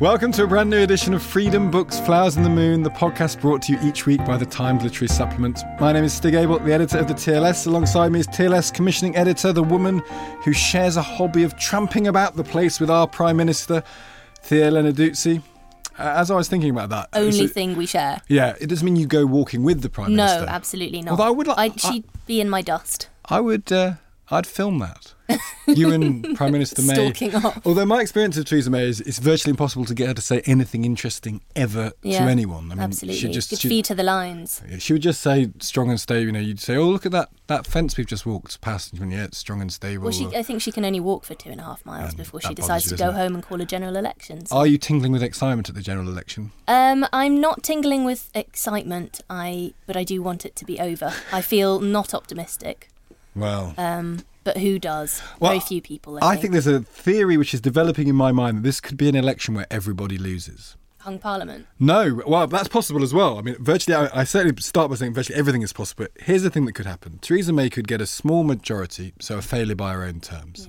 Welcome to a brand new edition of Freedom Books Flowers in the Moon, the podcast brought to you each week by the Times Literary Supplement. My name is Stig Abell, the editor of the TLS. Alongside me is TLS commissioning editor, the woman who shares a hobby of tramping about the place with our Prime Minister, Thea Lenarduzzi. Uh, as I was thinking about that, Only so- thing we share. yeah, it doesn't mean you go walking with the Prime No, Minister. No, absolutely not. Although I would like- I'd- she'd be in my dust. I would. Uh, I'd film that. You and Prime Minister May. Stalking off. Although my experience of Theresa May is it's virtually impossible to get her to say anything interesting ever Yeah, to anyone. I mean, absolutely. She just Could she, feed to the lines. she would just say strong and stable. You know, you'd say, "Oh, look at that that fence we've just walked past." And yeah, it's strong and stable. Well, she, I think she can only walk for two and a half miles And before she decides you, to go it? home and call a general election. So- Are you tingling with excitement at the general election? Um, I'm not tingling with excitement. I, but I do want it to be over. I feel not optimistic. Well, Um, but who does? Well, Very few people. I, I think there's a theory which is developing in my mind that this could be an election where everybody loses. hung parliament. No, well, that's possible as well. I mean, virtually, I, I certainly start by saying virtually everything is possible. But here's the thing that could happen: Theresa May could get a small majority, so a failure by her own terms.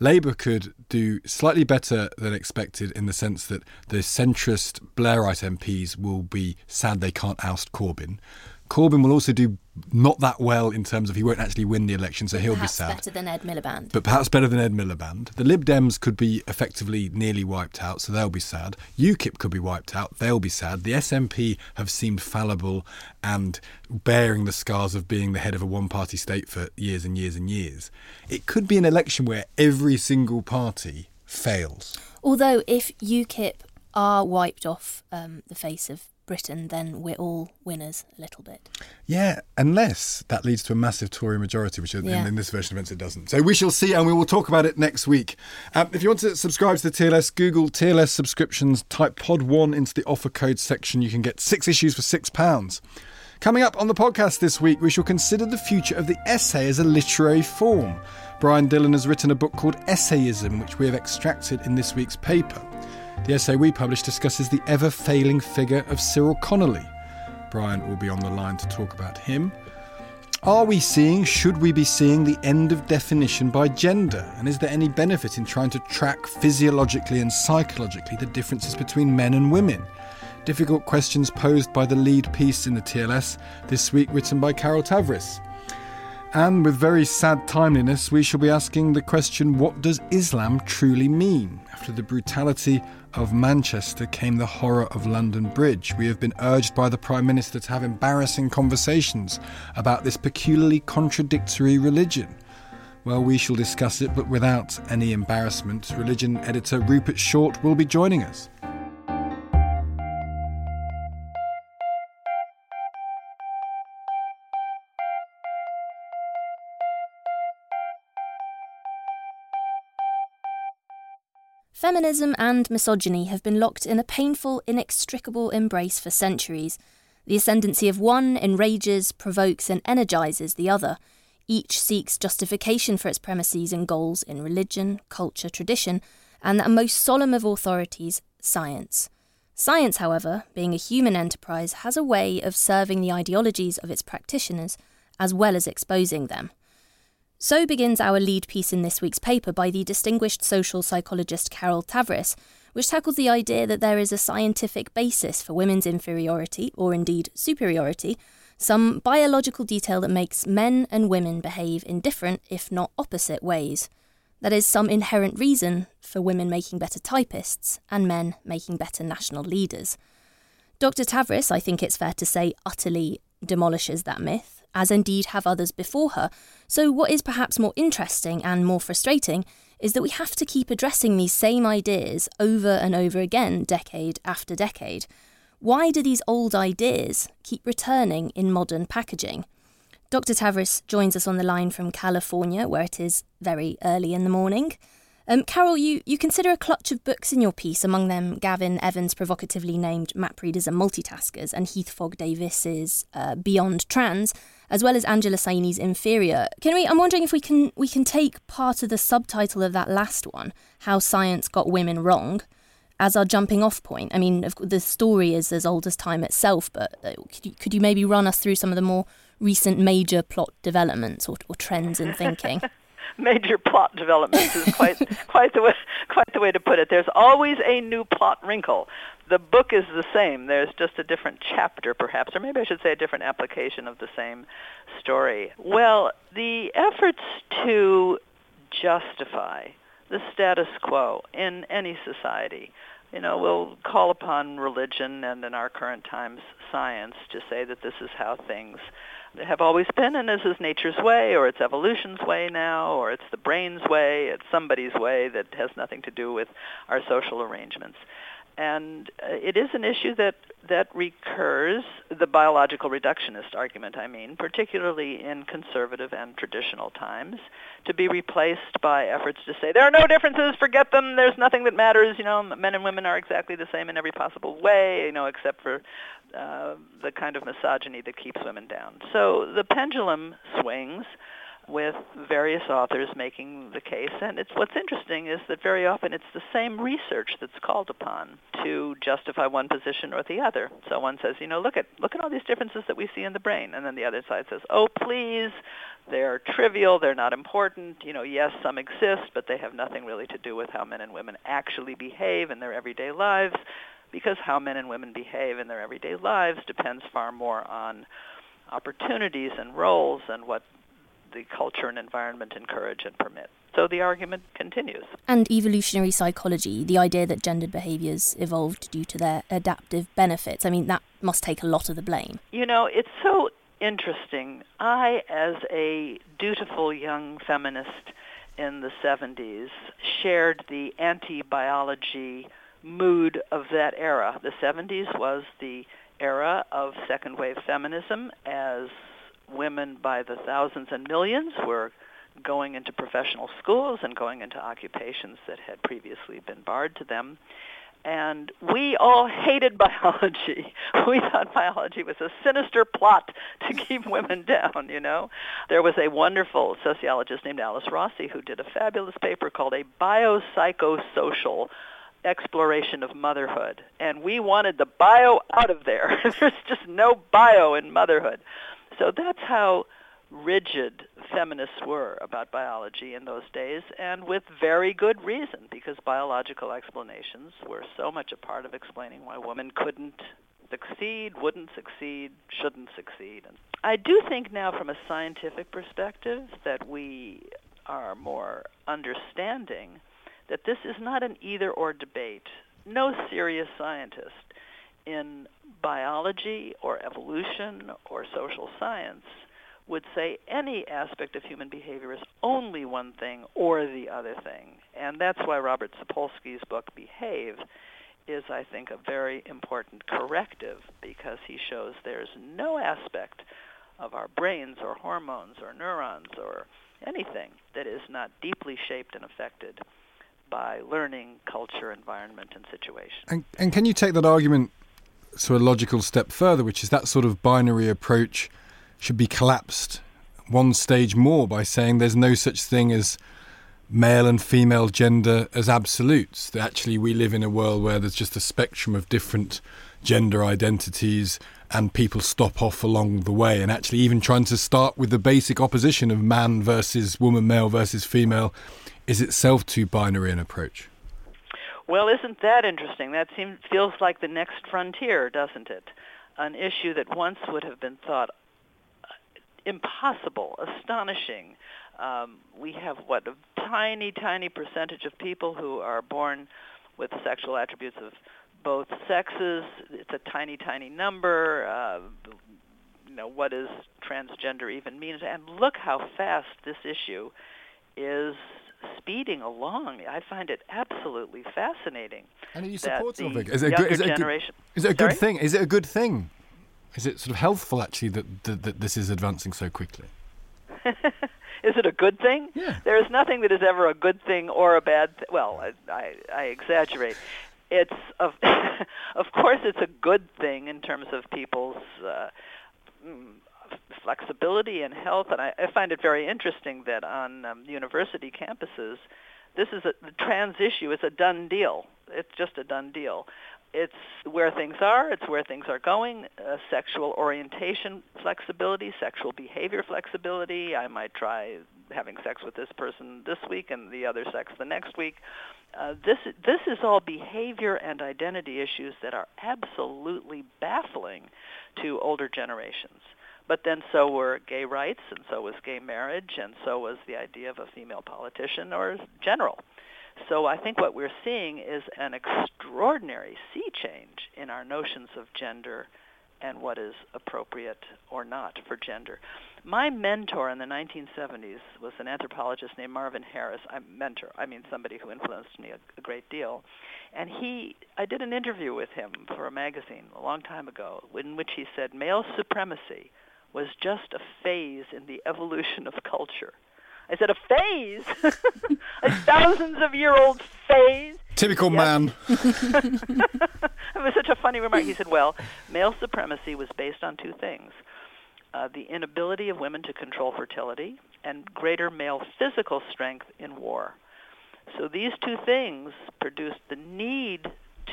Labour could do slightly better than expected in the sense that the centrist Blairite MPs will be sad they can't oust Corbyn. Corbyn will also do not that well in terms of he won't actually win the election, so he'll be sad better than Ed Miliband. but perhaps better than Ed Miliband. The Lib Dems could be effectively nearly wiped out, so they'll be sad. UKIP could be wiped out, they'll be sad. The SNP have seemed fallible and bearing the scars of being the head of a one party state for years and years and years. It could be an election where every single party fails. Although, if UKIP are wiped off um, the face of Britain, then we're all winners a little bit. Yeah, unless that leads to a massive Tory majority, which in, Yeah. in this version of events it doesn't. So we shall see, and we will talk about it next week. Um, if you want to subscribe to the TLS, Google TLS subscriptions, type Pod One into the offer code section. You can get six issues for six pounds. Coming up on the podcast this week, we shall consider the future of the essay as a literary form. Brian Dillon has written a book called Essayism, which we have extracted in this week's paper. The essay we published discusses the ever failing figure of Cyril Connolly. Brian will be on the line to talk about him. Are we seeing, should we be seeing, the end of definition by gender? And is there any benefit in trying to track physiologically and psychologically the differences between men and women? Difficult questions posed by the lead piece in the TLS, this week written by Carol Tavris. And with very sad timeliness, we shall be asking the question what does Islam truly mean? After the brutality of Manchester came the horror of London Bridge. We have been urged by the Prime Minister to have embarrassing conversations about this peculiarly contradictory religion. Well, we shall discuss it, but without any embarrassment. Religion editor Rupert Shortt will be joining us. Feminism and misogyny have been locked in a painful, inextricable embrace for centuries. The ascendancy of one enrages, provokes, and energizes the other. Each seeks justification for its premises and goals in religion, culture, tradition, and that most solemn of authorities, science. Science, however, being a human enterprise, has a way of serving the ideologies of its practitioners as well as exposing them. So begins our lead piece in this week's paper by the distinguished social psychologist Carol Tavris, which tackles the idea that there is a scientific basis for women's inferiority, or indeed superiority, some biological detail that makes men and women behave in different, if not opposite, ways. That is, some inherent reason for women making better typists and men making better national leaders. Dr. Tavris, I think it's fair to say, utterly demolishes that myth, as indeed have others before her. So, what is perhaps more interesting and more frustrating is that we have to keep addressing these same ideas over and over again, decade after decade. Why do these old ideas keep returning in modern packaging? Dr. Tavris joins us on the line from California, where it is very early in the morning. Um, Carol, you, you consider a clutch of books in your piece, among them Gavin Evans' provocatively named Map Readers and Multitaskers and Heath Fogg Davis's uh, Beyond Trans, as well as Angela Saini's Inferior. Can we? I'm wondering if we can we can take part of the subtitle of that last one, How Science Got Women Wrong, as our jumping off point. I mean, the story is as old as time itself, but uh, could you, could you maybe run us through some of the more recent major plot developments or, or trends in thinking? major plot developments is quite quite the way quite the way to put it. There's always a new plot wrinkle. The book is the same. There's just a different chapter, perhaps, or maybe I should say a different application of the same story. Well, the efforts to justify the status quo in any society you know, we'll call upon religion and in our current times science to say that this is how things have always been and this is nature's way or it's evolution's way now or it's the brain's way, it's somebody's way that has nothing to do with our social arrangements. And uh, it is an issue that that recurs the biological reductionist argument I mean particularly in conservative and traditional times to be replaced by efforts to say there are no differences forget them there's nothing that matters you know men and women are exactly the same in every possible way you know except for uh, the kind of misogyny that keeps women down so the pendulum swings with various authors making the case. And it's what's interesting is that very often it's the same research that's called upon to justify one position or the other. So one says, you know, look at look at all these differences that we see in the brain, and then the other side says, oh please, they're trivial, they're not important. You know, yes, some exist, but they have nothing really to do with how men and women actually behave in their everyday lives, because how men and women behave in their everyday lives depends far more on opportunities and roles and what the culture and environment encourage and permit. So the argument continues. And evolutionary psychology, the idea that gendered behaviors evolved due to their adaptive benefits, I mean, that must take a lot of the blame. You know, it's so interesting. I, as a dutiful young feminist in the 70s, shared the anti-biology mood of that era. The 70s was the era of second wave feminism as women by the thousands and millions were going into professional schools and going into occupations that had previously been barred to them. And we all hated biology. We thought biology was a sinister plot to keep women down, you know. There was a wonderful sociologist named Alice Rossi who did a fabulous paper called A Biopsychosocial exploration of motherhood. And we wanted the bio out of there. There's just no bio in motherhood. So that's how rigid feminists were about biology in those days, and with very good reason, because biological explanations were so much a part of explaining why women couldn't succeed, wouldn't succeed, shouldn't succeed. And I do think now from a scientific perspective that we are more understanding that this is not an either or debate. No serious scientist in biology or evolution or social science would say any aspect of human behavior is only one thing or the other thing. And that's why Robert Sapolsky's book, Behave, is, I think, a very important corrective because he shows there's no aspect of our brains or hormones or neurons or anything that is not deeply shaped and affected by learning, culture, environment, and situation. And, and can you take that argument so a logical step further, which is that sort of binary approach should be collapsed one stage more by saying there's no such thing as male and female gender as absolutes. That actually we live in a world where there's just a spectrum of different gender identities and people stop off along the way and actually even trying to start with the basic opposition of man versus woman, male versus female is itself too binary an approach. Well, isn't that interesting? That seems feels like the next frontier, doesn't it? An issue that once would have been thought uh, impossible, astonishing. Um, we have what a tiny, tiny percentage of people who are born with sexual attributes of both sexes. It's a tiny, tiny number. Uh, you know, what does transgender even mean? And look how fast this issue is speeding along. I find it absolutely fascinating. And are you supportive of it? Is it, a good, is, it a good, is it a good thing? Is it a good thing? Is it sort of healthful actually that, that, that this is advancing so quickly? is it a good thing? Yeah. There is nothing that is ever a good thing or a bad. Th- well, I, I, I exaggerate. It's of, of course, it's a good thing in terms of people's uh, mm, flexibility and health. And I, I find it very interesting that on um, university campuses, this is a, the trans issue is a done deal. It's just a done deal. It's where things are. It's where things are going. Uh, sexual orientation flexibility, sexual behavior flexibility. I might try having sex with this person this week and the other sex the next week. Uh, this this is all behavior and identity issues that are absolutely baffling to older generations. But then so were gay rights, and so was gay marriage, and so was the idea of a female politician or general. So I think what we're seeing is an extraordinary sea change in our notions of gender and what is appropriate or not for gender. My mentor in the 1970s was an anthropologist named Marvin Harris. I'm mentor, I mean somebody who influenced me a, a great deal. And he, I did an interview with him for a magazine a long time ago, in which he said male supremacy was just a phase in the evolution of culture. I said, a phase? a thousands of year old phase? Typical man. it was such a funny remark. He said, well, male supremacy was based on two things uh, the inability of women to control fertility and greater male physical strength in war. So these two things produced the need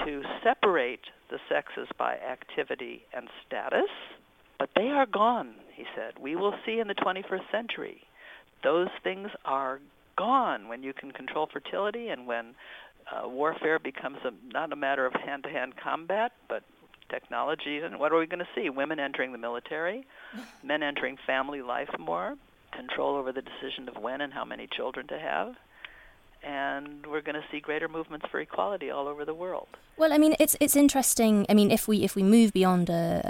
to separate the sexes by activity and status, but they are gone, he said. We will see in the 21st century. Those things are gone when you can control fertility and when uh, warfare becomes a, not a matter of hand-to-hand combat, but technology. And what are we going to see? Women entering the military, men entering family life more, control over the decision of when and how many children to have. And we're going to see greater movements for equality all over the world. Well, I mean, it's it's interesting. I mean, if we if we move beyond uh,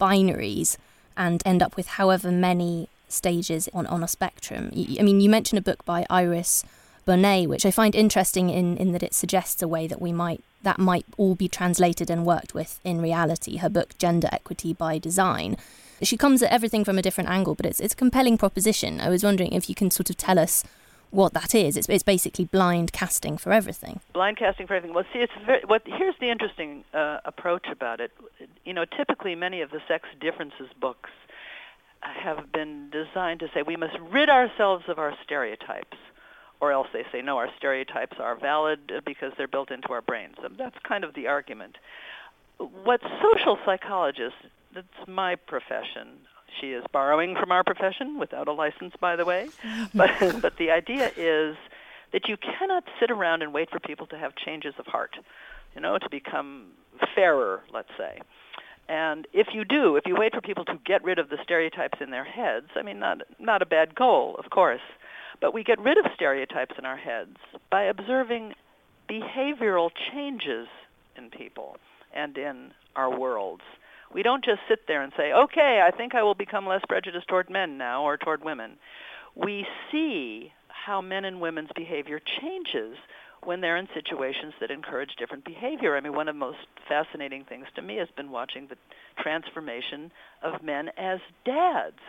binaries and end up with however many stages on, on a spectrum. I mean, you mentioned a book by Iris Bohnet, which I find interesting in, in that it suggests a way that we might that might all be translated and worked with in reality. Her book Gender Equity by Design. She comes at everything from a different angle, but it's it's a compelling proposition. I was wondering if you can sort of tell us what that is. It's, it's basically blind casting for everything. Blind casting for everything. Well, see, it's very, what here's the interesting uh, approach about it. You know, typically many of the sex differences books have been designed to say we must rid ourselves of our stereotypes or else they say no our stereotypes are valid because they're built into our brains and that's kind of the argument what social psychologists that's my profession she is borrowing from our profession without a license by the way but but the idea is that you cannot sit around and wait for people to have changes of heart you know to become fairer let's say and if you do, if you wait for people to get rid of the stereotypes in their heads, I mean, not not a bad goal, of course, but we get rid of stereotypes in our heads by observing behavioral changes in people and in our worlds. We don't just sit there and say, "Okay, I think I will become less prejudiced toward men now or toward women." We see how men and women's behavior changes when they're in situations that encourage different behavior. I mean, one of the most fascinating things to me has been watching the transformation of men as dads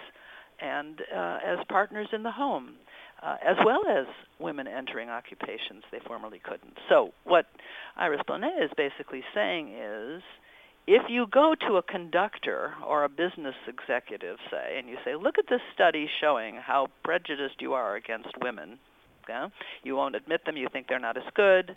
and uh, as partners in the home, uh, as well as women entering occupations they formerly couldn't. So what Iris Bohnet is basically saying is, if you go to a conductor or a business executive, say, and you say, look at this study showing how prejudiced you are against women, yeah? You won't admit them. You think they're not as good.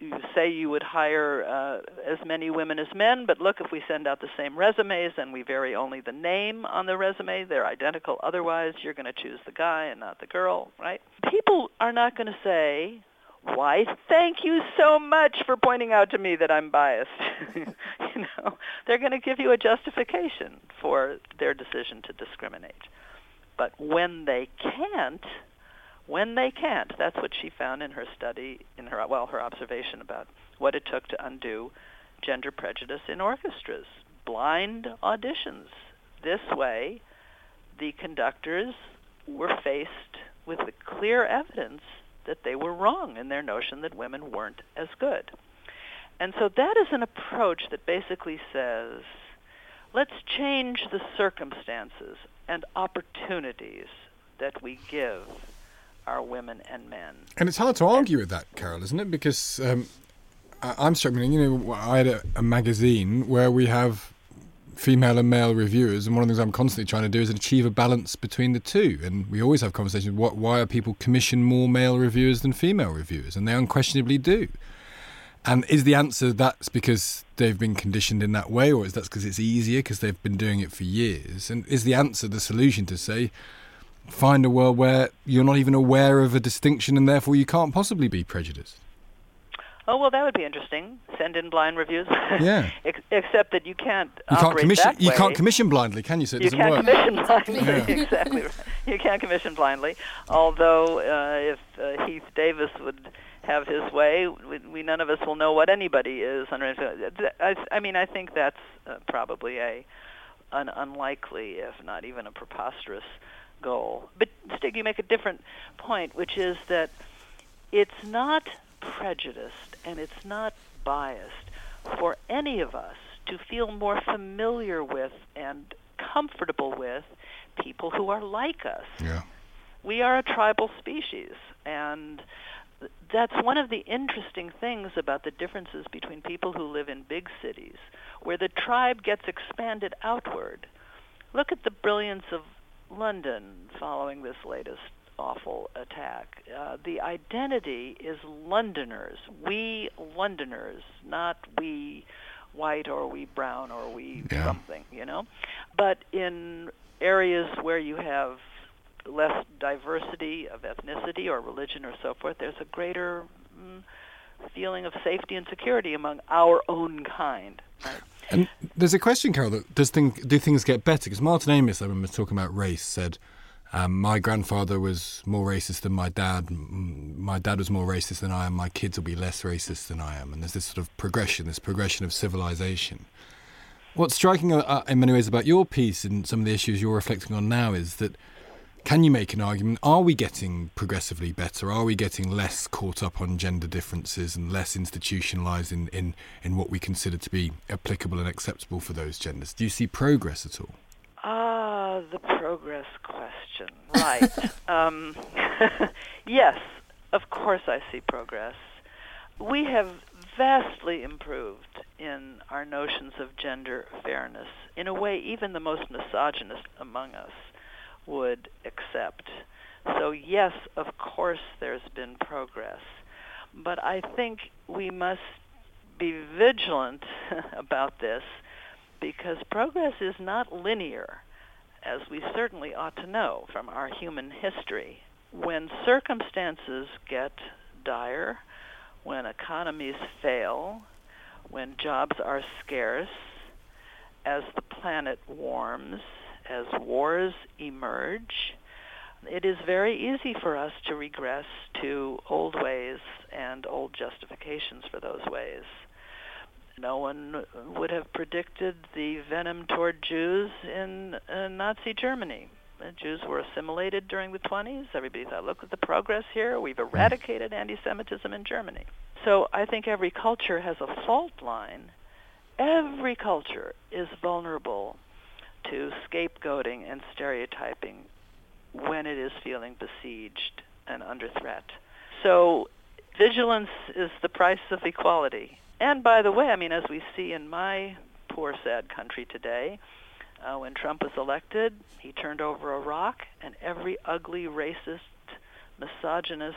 You say you would hire uh, as many women as men, but look, if we send out the same resumes and we vary only the name on the resume, they're identical. Otherwise, you're going to choose the guy and not the girl, right? People are not going to say, why thank you so much for pointing out to me that i'm biased. You know they're going to give you a justification for their decision to discriminate. But when they can't when they can't that's what she found in her study in her well her observation about what it took to undo gender prejudice in orchestras. Blind auditions. This way the conductors were faced with the clear evidence that they were wrong in their notion that women weren't as good. And so that is an approach that basically says, let's change the circumstances and opportunities that we give our women and men. And it's hard to argue with that, Carol, isn't it? Because um, I'm struggling. You know, I had a, a magazine where we have female and male reviewers, and one of the things I'm constantly trying to do is achieve a balance between the two. And we always have conversations: what, why are people commission more male reviewers than female reviewers? And they unquestionably do. And is the answer that's because they've been conditioned in that way, or is that because it's easier because they've been doing it for years? And is the answer the solution to say, find a world where you're not even aware of a distinction and therefore you can't possibly be prejudiced? Oh well, that would be interesting. Send in blind reviews. Yeah. Ex- except that you can't. You can't commission. That you can't commission blindly, can you? So it you doesn't can't work. commission blindly. Yeah. exactly. Right. You can't commission blindly. Although, uh, if uh, Heath Davis would have his way, we, we none of us will know what anybody is. Under, I, I mean, I think that's uh, probably a an unlikely, if not even a preposterous, goal. But Stig, you make a different point, which is that it's not prejudiced and it's not biased for any of us to feel more familiar with and comfortable with people who are like us. Yeah. We are a tribal species, and that's one of the interesting things about the differences between people who live in big cities, where the tribe gets expanded outward. Look at the brilliance of London following this latest awful attack. Uh, the identity is Londoners. We Londoners, not we white or we brown or we Yeah. something, you know. But in areas where you have less diversity of ethnicity or religion or so forth, there's a greater mm, feeling of safety and security among our own kind. Right? And there's a question, Carol. That does thing, do things get better? Because Martin Amis, I remember talking about race, said, um, "My grandfather was more racist than my dad. My dad was more racist than I am. My kids will be less racist than I am." And there's this sort of progression, this progression of civilization. What's striking uh, in many ways about your piece and some of the issues you're reflecting on now is that can you make an argument? Are we getting progressively better? Are we getting less caught up on gender differences and less institutionalized in, in, in what we consider to be applicable and acceptable for those genders? Do you see progress at all? Ah, the progress question. Right. um, yes, of course I see progress. We have vastly improved in our notions of gender fairness in a way even the most misogynist among us would accept. So yes, of course there's been progress. But I think we must be vigilant about this because progress is not linear, as we certainly ought to know from our human history. When circumstances get dire, when economies fail, when jobs are scarce, as the planet warms, as wars emerge, it is very easy for us to regress to old ways and old justifications for those ways. No one would have predicted the venom toward Jews in uh, Nazi Germany. The Jews were assimilated during the 20s. Everybody thought, look at the progress here. We've eradicated anti-Semitism in Germany. So I think every culture has a fault line. Every culture is vulnerable to scapegoating and stereotyping when it is feeling besieged and under threat. So vigilance is the price of equality. And by the way, I mean, as we see in my poor, sad country today, uh, when Trump was elected, he turned over a rock, and every ugly, racist, misogynist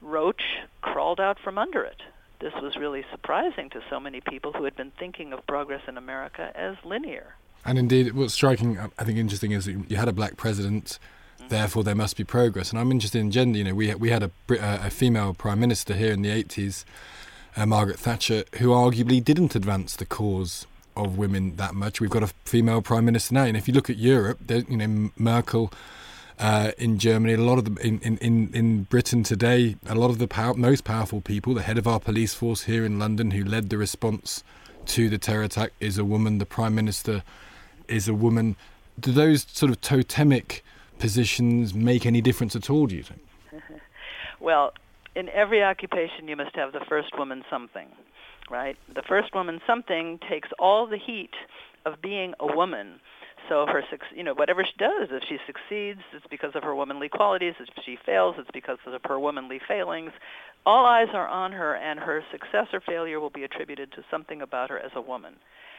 roach crawled out from under it. This was really surprising to so many people who had been thinking of progress in America as linear. And indeed, what's striking, I think, interesting is that you had a black president Therefore, there must be progress. And I'm interested in gender. You know, we we had a a female prime minister here in the 80s, uh, Margaret Thatcher, who arguably didn't advance the cause of women that much. We've got a female prime minister now, and if you look at Europe, you know, Merkel. Uh, in Germany, a lot of the in, in, in Britain today, a lot of the power, most powerful people, the head of our police force here in London, who led the response to the terror attack, is a woman. The prime minister is a woman. Do those sort of totemic positions make any difference at all, do you think? well, in every occupation, you must have the first woman something, right? The first woman something takes all the heat of being a woman. So her, you know, whatever she does, if she succeeds, it's because of her womanly qualities. If she fails, it's because of her womanly failings. All eyes are on her, and her success or failure will be attributed to something about her as a woman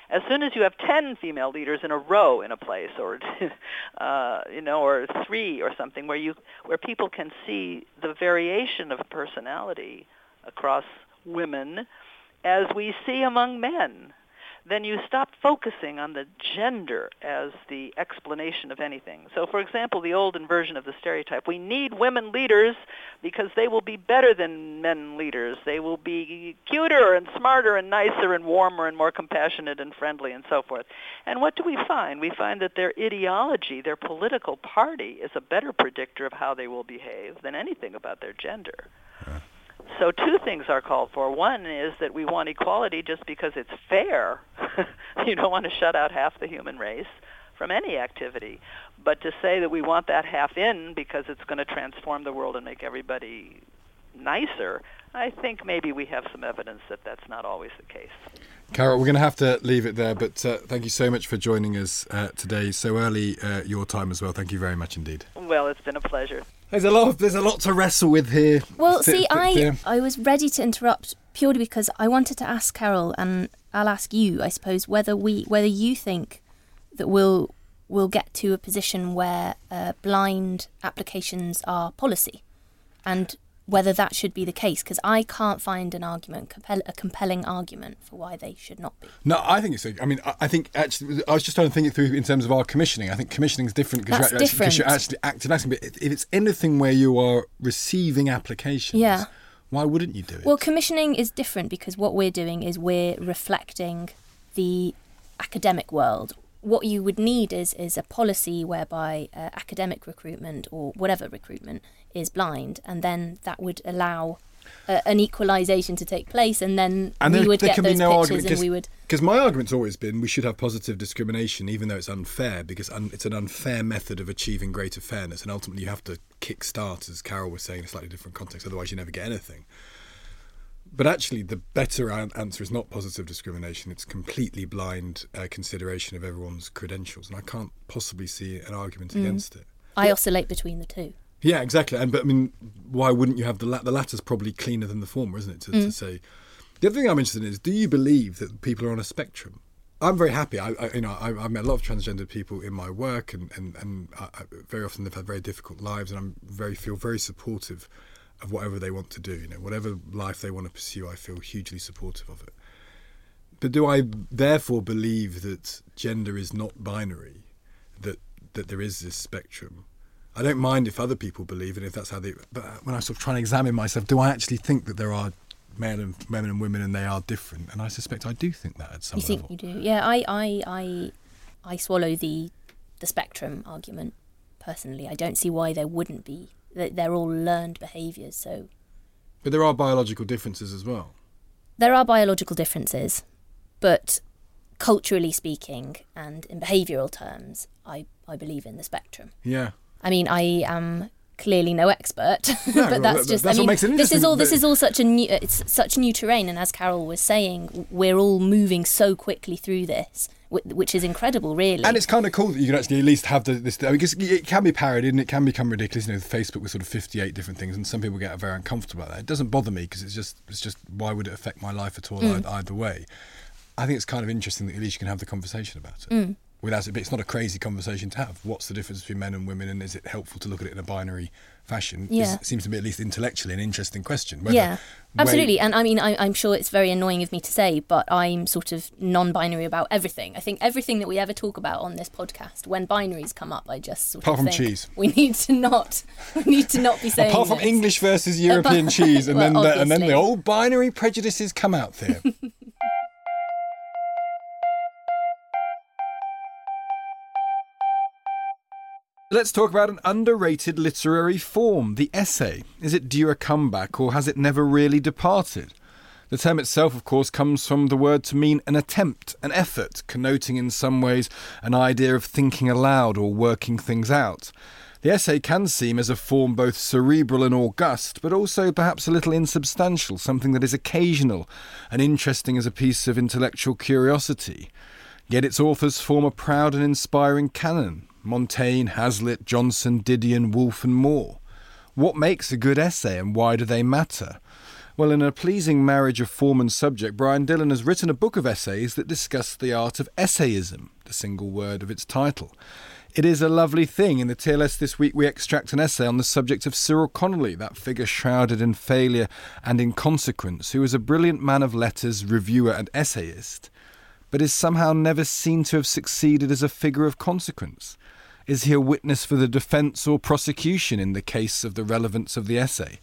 as soon as you have 10 female leaders in a row in a place or uh, you know or 3 or something where you where people can see the variation of personality across women as we see among men then you stop focusing on the gender as the explanation of anything. So, for example, the old inversion of the stereotype we need women leaders because they will be better than men leaders. They will be cuter and smarter and nicer and warmer and more compassionate and friendly and so forth. And what do we find? We find that their ideology, their political party, is a better predictor of how they will behave than anything about their gender. Yeah. So two things are called for. One is that we want equality just because it's fair. you don't want to shut out half the human race from any activity. But to say that we want that half in because it's going to transform the world and make everybody nicer, I think maybe we have some evidence that that's not always the case. Carol, we're going to have to leave it there, but uh, thank you so much for joining us uh, today, so early uh, your time as well. Thank you very much indeed. Well, it's been a pleasure. There's a lot. Of, there's a lot to wrestle with here. Well, see, I I was ready to interrupt purely because I wanted to ask Carol, and I'll ask you, I suppose, whether we whether you think that we'll we'll get to a position where uh, blind applications are policy, and whether that should be the case because I can't find an argument, compel, a compelling argument for why they should not be. No, I think it's. A, I mean, I, I think actually, I was just trying to think it through in terms of our commissioning. I think commissioning is different because you're, you're actually active asking. But if it's anything where you are receiving applications, yeah. why wouldn't you do it? Well, commissioning is different because what we're doing is we're reflecting the academic world what you would need is is a policy whereby uh, academic recruitment or whatever recruitment is blind, and then that would allow uh, an equalisation to take place, and then and we there, would there get those no pictures, and we would. Because my argument's always been we should have positive discrimination, even though it's unfair, because un, it's an unfair method of achieving greater fairness, and ultimately you have to kick start, as Carol was saying, in a slightly different context. Otherwise, you never get anything. But actually, the better answer is not positive discrimination. It's completely blind uh, consideration of everyone's credentials, and I can't possibly see an argument mm. against it. I oscillate between the two. Yeah, exactly. And but I mean, why wouldn't you have the la- the latter's probably cleaner than the former, isn't it? To, mm. to, say. The other thing I'm interested in is: Do you believe that people are on a spectrum? I'm very happy. I, I you know, I, have met a lot of transgender people in my work, and and and I, very often they've had very difficult lives, and I'm very feel very supportive of whatever they want to do. You know, whatever life they want to pursue, I feel hugely supportive of it. But do I therefore believe that gender is not binary? That that there is this spectrum? I don't mind if other people believe it, if that's how they. But when I sort of try and examine myself, do I actually think that there are men and men and women and they are different? And I suspect I do think that at some you level. think you do? Yeah, I, I, I, I swallow the the spectrum argument personally. I don't see why there wouldn't be they're all learned behaviours. So, but there are biological differences as well. There are biological differences, but culturally speaking, and in behavioural terms, I I believe in the spectrum. Yeah. I mean, I am clearly no expert, no, but that's just. That's I mean, this is all. This is all such a new. It's such new terrain, and as Carol was saying, we're all moving so quickly through this which is incredible, really. And it's kind of cool that you can actually at least have the, this because it can be parodied and it can become ridiculous. You know, Facebook with sort of fifty-eight different things, and some people get very uncomfortable about that. It doesn't bother me because it's just it's just why would it affect my life at all mm. either, either, way? I think it's kind of interesting that at least you can have the conversation about it. Mm. Without it. But It's not a crazy conversation to have. What's the difference between men and women, and is it helpful to look at it in a binary fashion? Yeah. It seems to me, at least intellectually, an interesting question. yeah, absolutely. And I mean, I, I'm sure it's very annoying of me to say, but I'm sort of non-binary about everything. I think everything that we ever talk about on this podcast, when binaries come up, I just sort Apart of from think cheese. we need to not, we need to not be saying. Apart from this. English versus European cheese, and Well, then the, and then the old binary prejudices come out there. Let's talk about an underrated literary form, the essay. Is it due a comeback or has it never really departed? The term itself, of course, comes from the word to mean an attempt, an effort, connoting in some ways an idea of thinking aloud or working things out. The essay can seem as a form both cerebral and august, but also perhaps a little insubstantial, something that is occasional and interesting as a piece of intellectual curiosity. Yet its authors form a proud and inspiring canon Montaigne, Hazlitt, Johnson, Didion, Woolf, and more. What makes a good essay and why do they matter? Well, in a pleasing marriage of form and subject, Brian Dillon has written a book of essays that discuss the art of essayism, the single word of its title. It is a lovely thing. In the TLS this week, we extract an essay on the subject of Cyril Connolly, that figure shrouded in failure and inconsequence, who was a brilliant man of letters, reviewer, and essayist, but is somehow never seen to have succeeded as a figure of consequence. Is he a witness for the defence or prosecution in the case of the relevance of the essay?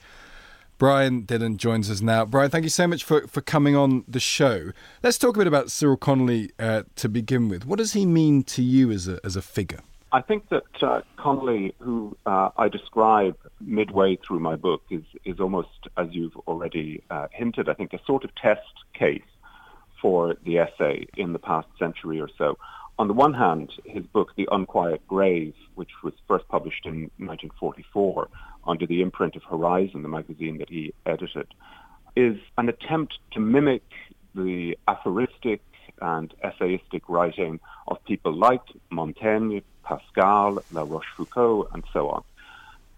Brian Dillon joins us now. Brian, thank you so much for, for coming on the show. Let's talk a bit about Cyril Connolly uh, to begin with. What does he mean to you as a, as a figure? I think that uh, Connolly, who uh, I describe midway through my book, is, is almost, as you've already uh, hinted, I think a sort of test case for the essay in the past century or so. On the one hand, his book, The Unquiet Grave, which was first published in 1944 under the imprint of Horizon, the magazine that he edited, is an attempt to mimic the aphoristic and essayistic writing of people like Montaigne, Pascal, La Rochefoucauld, and so on.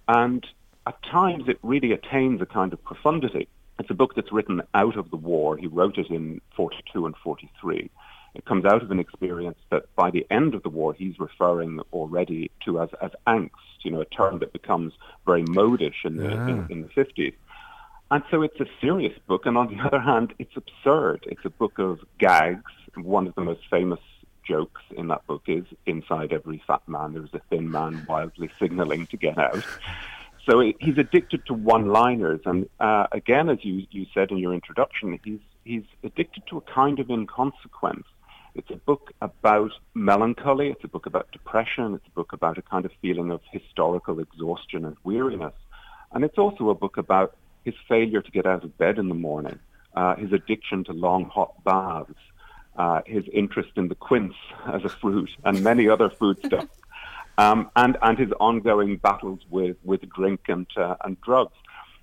And at times it really attains a kind of profundity. It's a book that's written out of the war. He wrote it in 42 and 43. It comes out of an experience that by the end of the war he's referring already to as, as angst, you know, a term that becomes very modish in the, Yeah. in, in the 50s. And so it's a serious book, and on the other hand, it's absurd. It's a book of gags. One of the most famous jokes in that book is inside every fat man there's a thin man wildly signaling to get out. So he- he's addicted to one-liners, and uh, again, as you, you said in your introduction, he's he's addicted to a kind of inconsequence. It's a book about melancholy. It's a book about depression. It's a book about a kind of feeling of historical exhaustion and weariness, and it's also a book about his failure to get out of bed in the morning, uh, his addiction to long hot baths, uh, his interest in the quince as a fruit, and many other foodstuffs um, and and his ongoing battles with with drink and uh, and drugs.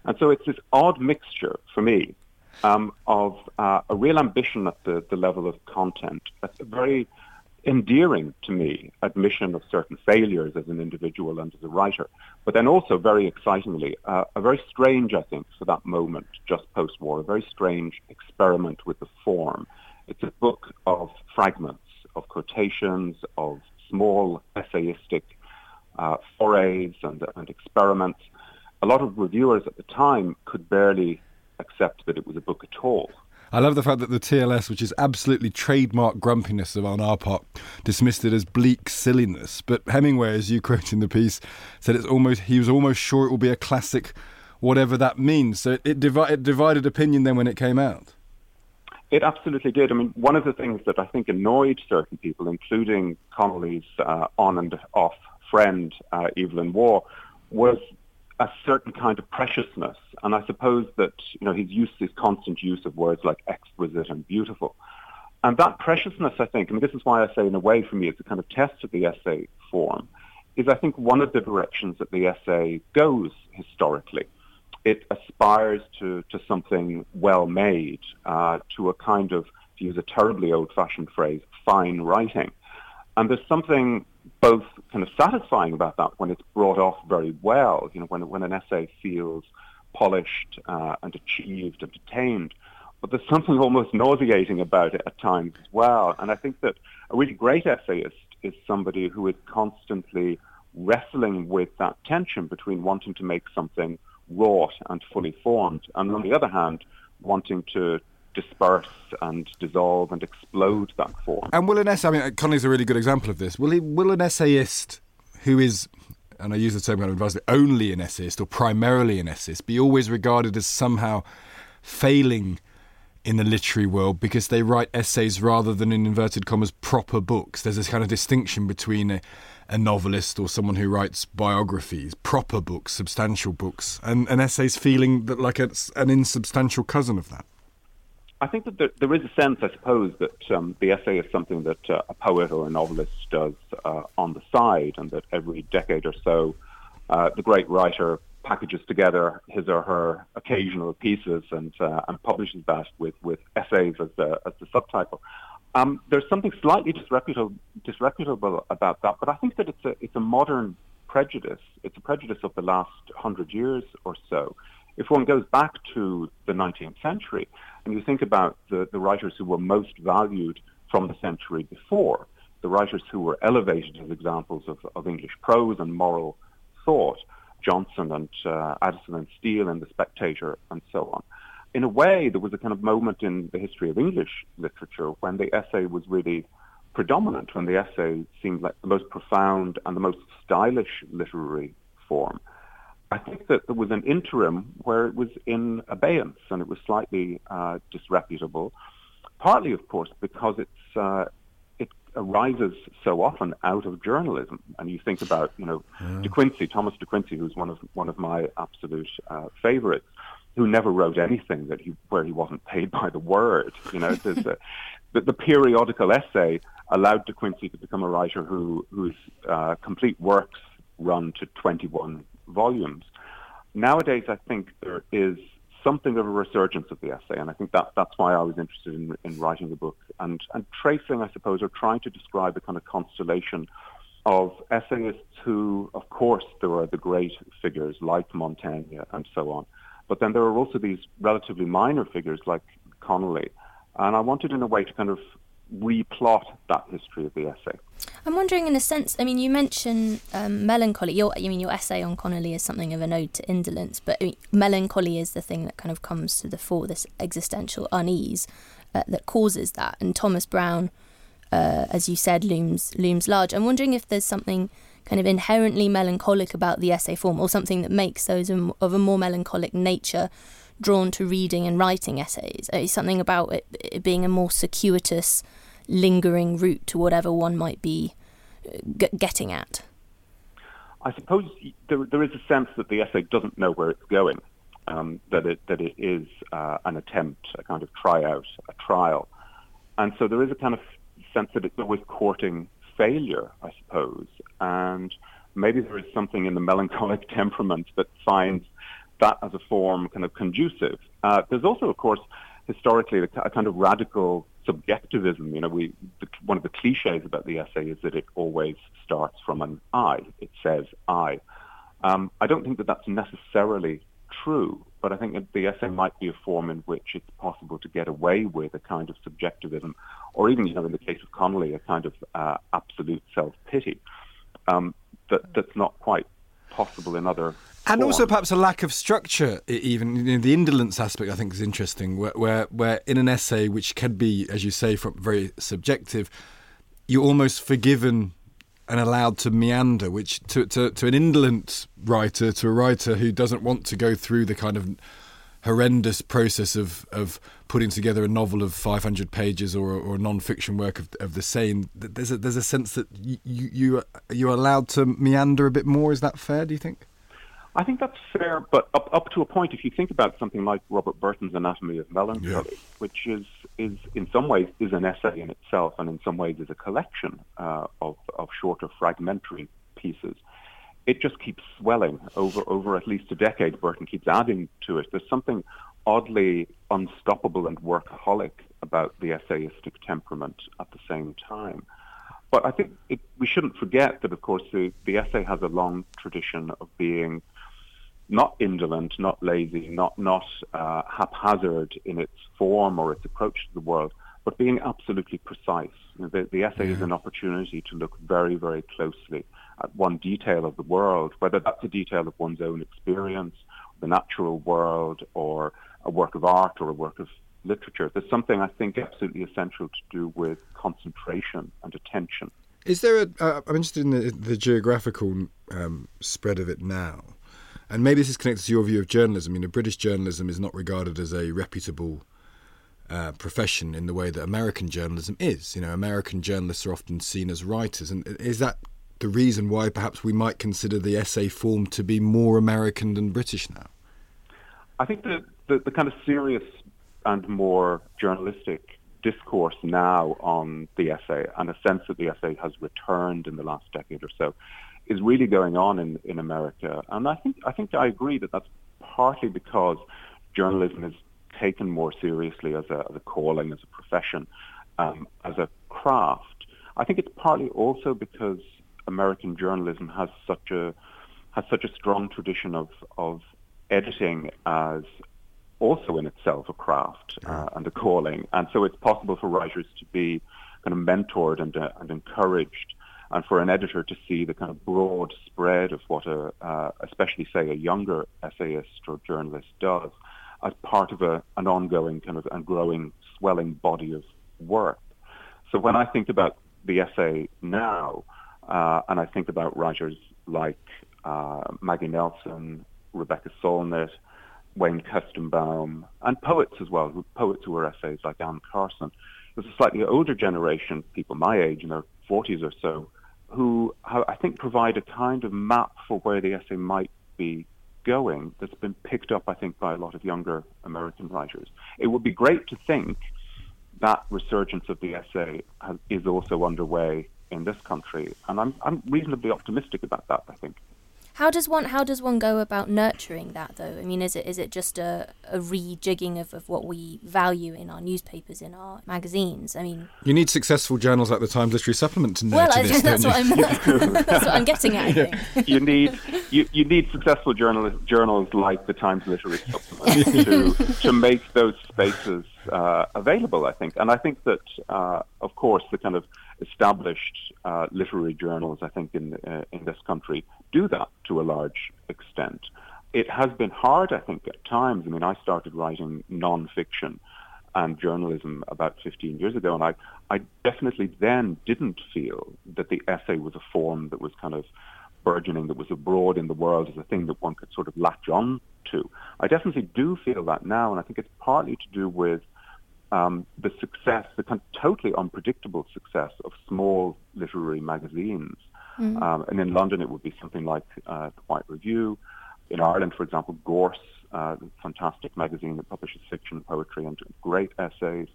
And so it's this odd mixture for me um, of uh, a real ambition at the, the level of content, a very endearing to me admission of certain failures as an individual and as a writer, but then also very excitingly, uh, a very strange, I think, for that moment just post-war, a very strange experiment with the form. It's a book of fragments, of quotations, of small essayistic uh, forays and, and experiments. A lot of reviewers at the time could barely accept that it was a book at all. I love the fact that the TLS, which is absolutely trademark grumpiness of on our part, dismissed it as bleak silliness. But Hemingway, as you quote in the piece, said it's almost he was almost sure it will be a classic, whatever that means. So it, it, divi- it divided opinion then when it came out. It absolutely did. I mean, one of the things that I think annoyed certain people, including Connolly's uh, on and off friend, uh, Evelyn Waugh, was a certain kind of preciousness. And I suppose that, you know, his use, his constant use of words like exquisite and beautiful. And that preciousness, I think, I mean, this is why I say in a way for me it's a kind of test of the essay form, is I think one of the directions that the essay goes historically. It aspires to, to something well made, uh, to a kind of, to use a terribly old-fashioned phrase, fine writing. And there's something both kind of satisfying about that when it's brought off very well, you know, when, when an essay feels polished uh, and achieved and attained. But there's something almost nauseating about it at times as well. And I think that A really great essayist is somebody who is constantly wrestling with that tension between wanting to make something wrought and fully formed, and on the other hand, wanting to disperse and dissolve and explode that form. And will an essay, I mean, uh, Connolly's a really good example of this. Will, he, will an essayist who is, and I use the term kind of advisedly, only an essayist or primarily an essayist, be always regarded as somehow failing in the literary world because they write essays rather than, in inverted commas, proper books? There's this kind of distinction between a, a novelist or someone who writes biographies, proper books, substantial books, and an essay's feeling that like it's an insubstantial cousin of that. I think that there, there is a sense, I suppose, that um, the essay is something that uh, a poet or a novelist does uh, on the side, and that every decade or so, uh, the great writer packages together his or her occasional pieces and uh, and publishes that with, with essays as the as the subtitle. Um, there's something slightly disreputable disreputable about that, but I think that it's a it's a modern prejudice. It's a prejudice of the last hundred years or so. If one goes back to the 19th century and you think about the, the writers who were most valued from the century before, the writers who were elevated as examples of, of English prose and moral thought, Johnson and uh, Addison and Steele and The Spectator and so on. In a way, there was a kind of moment in the history of English literature when the essay was really predominant, when the essay seemed like the most profound and the most stylish literary form. I think that there was an interim where it was in abeyance and it was slightly uh, disreputable, partly, of course, because it's uh, it arises so often out of journalism. And you think about, you know, yeah. De Quincey, Thomas De Quincey, who's one of one of my absolute uh, favorites, who never wrote anything that he where he wasn't paid by the word. You know, there's a, the, the periodical essay allowed De Quincey to become a writer who whose uh, complete works run to 21 volumes. Nowadays, I think there is something of a resurgence of the essay, and I think that that's why I was interested in, in writing the book. And and tracing, I suppose, or trying to describe a kind of constellation of essayists who, of course, there are the great figures like Montaigne and so on, but then there are also these relatively minor figures like Connolly, and I wanted, in a way, to kind of replot that history of the essay. I'm wondering, in a sense, I mean, you mention um, melancholy. Your, mean, your essay on Connolly is something of an ode to indolence, but I mean, melancholy is the thing that kind of comes to the fore, this existential unease uh, that causes that. And Thomas Browne, uh, as you said, looms looms large. I'm wondering if there's something kind of inherently melancholic about the essay form, or something that makes those of a more melancholic nature drawn to reading and writing essays. Uh, something about it, it being a more circuitous lingering route to whatever one might be uh, g- getting at? I suppose there, there is a sense that the essay doesn't know where it's going, um, that it that it is uh, an attempt, a kind of tryout, a trial, and so there is a kind of sense that it's always courting failure, I suppose, and maybe there is something in the melancholic temperament that finds that as a form kind of conducive. Uh, there's also, of course, historically a kind of radical subjectivism. You know, we the, one of the cliches about the essay is that it always starts from an I. It says I. Um, I don't think that that's necessarily true, but I think the essay might be a form in which it's possible to get away with a kind of subjectivism, or even, you know, in the case of Connolly, a kind of uh, absolute self-pity um, that that's not quite possible in other and also perhaps a lack of structure even you know, the indolence aspect i think is interesting where, where, where in an essay which can be as you say from very subjective you're almost forgiven and allowed to meander which to, to, to an indolent writer to a writer who doesn't want to go through the kind of horrendous process of of putting together a novel of 500 pages or, or a non-fiction work of, of the same there's a there's a sense that you you you're allowed to meander a bit more. Is that fair do you think I think that's fair, but up up to a point. If you think about something like Robert Burton's Anatomy of Melancholy, yeah. which is is in some ways is an essay in itself, and in some ways is a collection uh, of of shorter fragmentary pieces, it just keeps swelling over over at least a decade. Burton keeps adding to it. There's something oddly unstoppable and workaholic about the essayistic temperament at the same time. But I think it, we shouldn't forget that, of course, the, the essay has a long tradition of being not indolent, not lazy, not not uh, haphazard in its form or its approach to the world, but being absolutely precise. The, the essay yeah. is an opportunity to look very, very closely at one detail of the world, whether that's a detail of one's own experience, the natural world, or a work of art or a work of literature. There's something I think absolutely essential to do with concentration and attention. Is there a? Uh, I'm interested in the, the geographical um, spread of it now, and maybe this is connected to your view of journalism. You know, British journalism is not regarded as a reputable uh, profession in the way that American journalism is. You know, American journalists are often seen as writers, and is that the reason why perhaps we might consider the essay form to be more American than British now? I think the, the, the kind of serious and more journalistic discourse now on the essay and a sense that the essay has returned in the last decade or so is really going on in, in America. And I think I think I agree that that's partly because journalism is taken more seriously as a, as a calling, as a profession, um, as a craft. I think it's partly also because American journalism has such a has such a strong tradition of of editing as also in itself a craft uh, and a calling, and so it's possible for writers to be kind of mentored and uh, and encouraged, and for an editor to see the kind of broad spread of what a uh, especially say a younger essayist or journalist does as part of a, an ongoing kind of and growing swelling body of work. So when I think about the essay now, uh, and I think about writers like uh, Maggie Nelson, Rebecca Solnit, Wayne Koestenbaum, and poets as well, poets who were essays like Anne Carson. There's a slightly older generation, people my age in their 40s or so, who I think provide a kind of map for where the essay might be going that's been picked up, I think, by a lot of younger American writers. It would be great to think that resurgence of the essay has, is also underway in this country, and I'm, I'm reasonably optimistic about that. I think. How does one how does one go about nurturing that though? I mean, is it is it just a, a rejigging of, of what we value in our newspapers, in our magazines? I mean, you need successful journals like the Times Literary Supplement to well, I, this, that's, what I'm, that's, what I'm getting at. I think. you need you, you need successful journal, journals like the Times Literary Supplement to to make those spaces uh, available. I think, and I think that uh, of course the kind of established uh, literary journals, I think, in uh, in this country do that to a large extent. It has been hard, I think, at times. I mean, I started writing nonfiction and journalism about 15 years ago, and I, I definitely then didn't feel that the essay was a form that was kind of burgeoning, that was abroad in the world as a thing that one could sort of latch on to. I definitely do feel that now, and I think it's partly to do with um, the success, the kind of totally unpredictable success of small literary magazines. Mm-hmm. Um, and in London, it would be something like uh, the White Review. In Ireland, for example, Gorse, uh, fantastic magazine that publishes fiction, poetry, and great essays.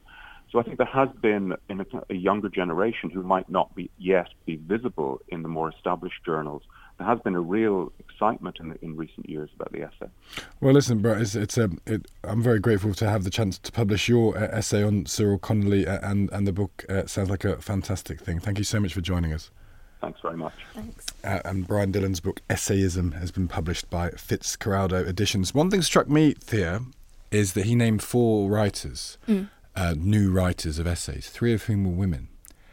So I think there has been in a, a younger generation who might not be yet be visible in the more established journals there has been a real excitement in, in recent years about the essay. Well, listen, Brett, it's, it's a, um, it, I'm very grateful to have the chance to publish your uh, essay on Cyril Connolly, uh, and and the book uh, sounds like a fantastic thing. Thank you so much for joining us. Thanks very much. Thanks. Uh, and Brian Dillon's book Essayism has been published by Fitzcarraldo Editions. One thing struck me, Thea, is that he named four writers, mm. uh, new writers of essays, three of whom were women.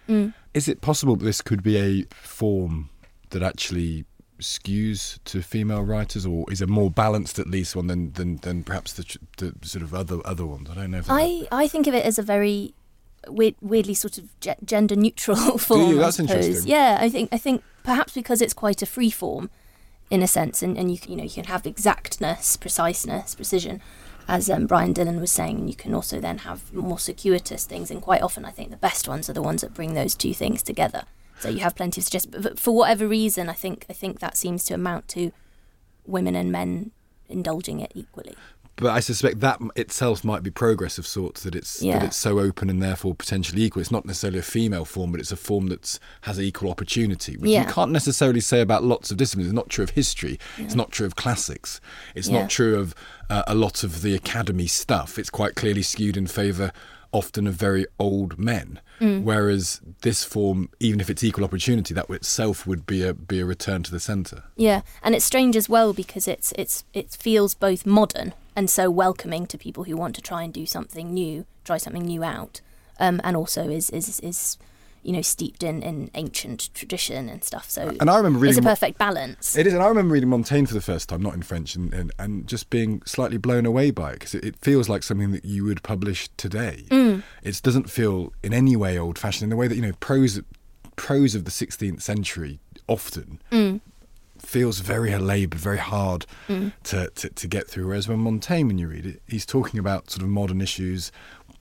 Mm. Is it possible that this could be a form that actually skews to female writers, or is it more balanced at least one than than, than perhaps the, the sort of other other ones? I don't know. I I think of it as a very weird, weirdly sort of ge- gender neutral form. Do you? That's interesting. Yeah, I think I think perhaps because it's quite a free form, in a sense, and, and you can, you know you can have exactness, preciseness, precision, as um, Brian Dillon was saying, and you can also then have more circuitous things. And quite often, I think the best ones are the ones that bring those two things together. So you have plenty of suggestions. But for whatever reason, I think I think that seems to amount to women and men indulging it equally. But I suspect that itself might be progress of sorts that it's yeah. that it's so open and therefore potentially equal. It's not necessarily a female form, but it's a form that has equal opportunity, which yeah. you can't necessarily say about lots of disciplines. It's not true of history. Yeah. It's not true of classics. It's not true of uh, a lot of the academy stuff. It's quite clearly skewed in favour often of very old men. Mm. Whereas this form, even if it's equal opportunity, that itself would be a be a return to the centre. Yeah, and it's strange as well because it's it's it feels both modern and so welcoming to people who want to try and do something new, try something new out, um, and also is is is you know, steeped in, in ancient tradition and stuff. So And I remember reading it's a perfect balance. It is, and I remember reading Montaigne for the first time, not in French, and, and, and just being slightly blown away by it because it, it feels like something that you would publish today. Mm. It doesn't feel in any way old fashioned in the way that, you know, prose, prose of the 16th century often Mm. feels very laboured, very hard to, to, to get through. Whereas when Montaigne, when you read it, he's talking about sort of modern issues,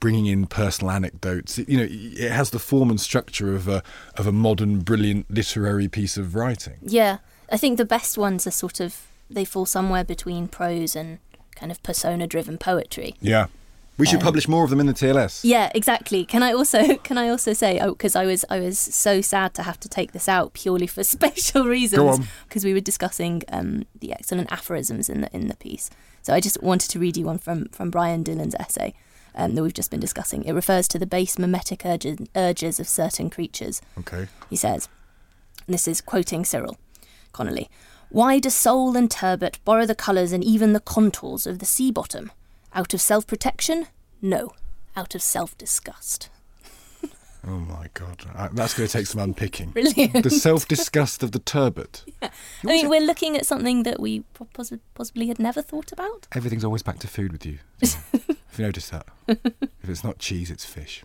bringing in personal anecdotes. It- you know, it has the form and structure of a of a modern, brilliant literary piece of writing. Yeah, I think the best ones are sort of they fall somewhere between prose and kind of persona-driven poetry. Yeah. We should Um, publish more of them in the TLS. Yeah, exactly. Can I also can I also say oh because I was I was so sad to have to take this out purely for spatial reasons on. because we were discussing um, the excellent aphorisms in the in the piece. So I just wanted to read you one from from Brian Dillon's essay um, that we've just been discussing. It refers to the base mimetic urges, urges of certain creatures. Okay. He says, and this is quoting Cyril Connolly, Why do Sole and Turbot borrow the colours and even the contours of the sea bottom? Out of self protection? No, out of self disgust. Oh my God. Uh, That's going to take some unpicking. Brilliant. The self disgust of the turbot. I mean, we're looking at something that we possibly had never thought about. Everything's always back to food with you. Have you noticed that? if it's not cheese, it's fish.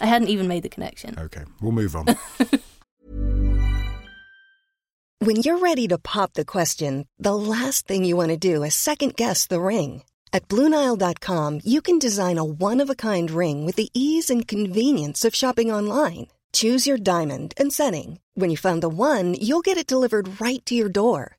I hadn't even made the connection. Okay, we'll move on. When you're ready to pop the question, the last thing you want to do is second guess the ring. At Bluenile.com, you can design a one of a kind ring with the ease and convenience of shopping online. Choose your diamond and setting. When you find the one, you'll get it delivered right to your door.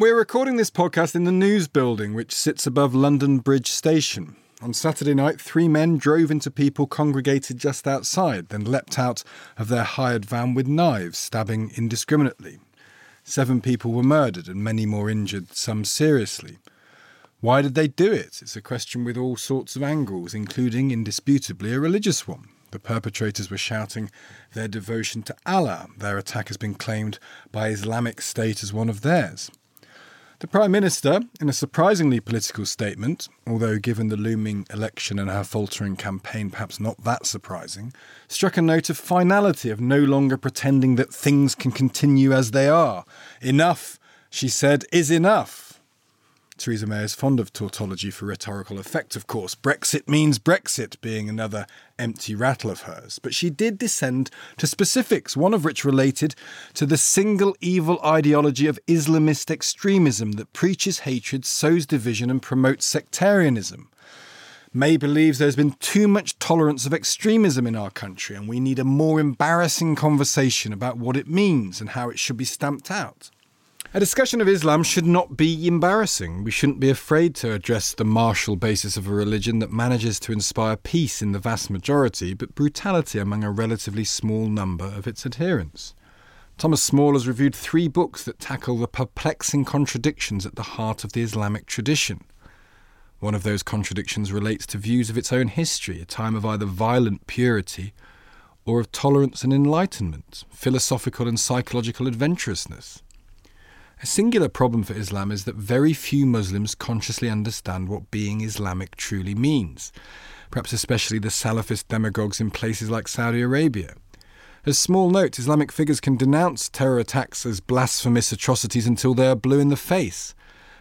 We're recording this podcast in the news building, which sits above London Bridge Station. On Saturday night, three men drove into people congregated just outside, then leapt out of their hired van with knives, stabbing indiscriminately. Seven people were murdered and many more injured, some seriously. Why did they do it? It's a question with all sorts of angles, including indisputably a religious one. The perpetrators were shouting their devotion to Allah. Their attack has been claimed by Islamic State as one of theirs. The Prime Minister, in a surprisingly political statement, although given the looming election and her faltering campaign perhaps not that surprising, struck a note of finality, of no longer pretending that things can continue as they are. Enough, she said, is enough. Theresa May is fond of tautology for rhetorical effect, of course. Brexit means Brexit being another empty rattle of hers. But she did descend to specifics, one of which related to the single evil ideology of Islamist extremism that preaches hatred, sows division, and promotes sectarianism. May believes there's been too much tolerance of extremism in our country, and we need a more embarrassing conversation about what it means and how it should be stamped out. A discussion of Islam should not be embarrassing. We shouldn't be afraid to address the martial basis of a religion that manages to inspire peace in the vast majority, but brutality among a relatively small number of its adherents. Thomas Small has reviewed three books that tackle the perplexing contradictions at the heart of the Islamic tradition. One of those contradictions relates to views of its own history, a time of either violent purity or of tolerance and enlightenment, philosophical and psychological adventurousness. A singular problem for Islam is that very few Muslims consciously understand what being Islamic truly means, perhaps especially the Salafist demagogues in places like Saudi Arabia. As small note, Islamic figures can denounce terror attacks as blasphemous atrocities until they are blue in the face.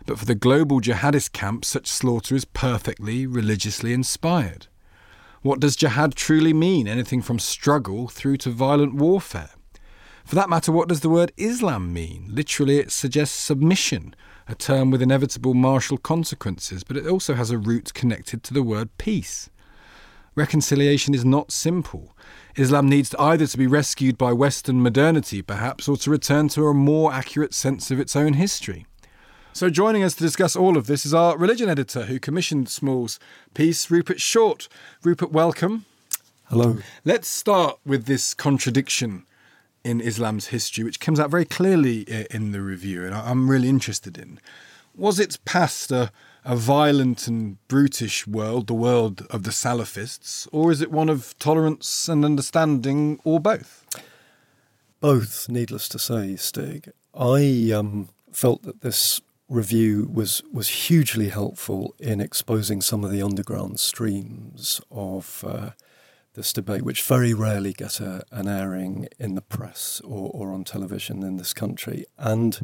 But for the global jihadist camp, such slaughter is perfectly religiously inspired. What does jihad truly mean? Anything from struggle through to violent warfare. For that matter, what does the word Islam mean? Literally, it suggests submission, a term with inevitable martial consequences, but it also has a root connected to the word peace. Reconciliation is not simple. Islam needs either to be rescued by Western modernity, perhaps, or to return to a more accurate sense of its own history. So, joining us to discuss all of this is our religion editor who commissioned Small's piece, Rupert Shortt. Rupert, welcome. Hello. Let's start with this contradiction in Islam's history, which comes out very clearly in the review, and I'm really interested in. Was its past a, a violent and brutish world, the world of the Salafists, or is it one of tolerance and understanding, or both? Both, needless to say, Stig. I um, felt that this review was was hugely helpful in exposing some of the underground streams of uh, this debate, which very rarely get a, an airing in the press or, or on television in this country. And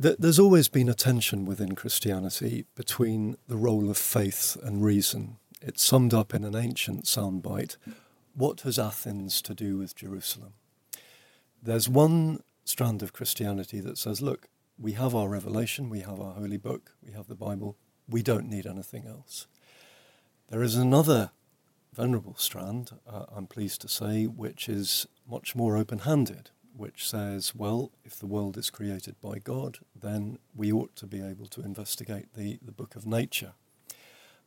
th- there's always been a tension within Christianity between the role of faith and reason. It's summed up in an ancient soundbite What has Athens to do with Jerusalem? There's one strand of Christianity that says, look, we have our revelation, we have our holy book, we have the Bible, we don't need anything else. There is another venerable strand, uh, I'm pleased to say, which is much more open handed, which says, well, if the world is created by God, then we ought to be able to investigate the, the book of nature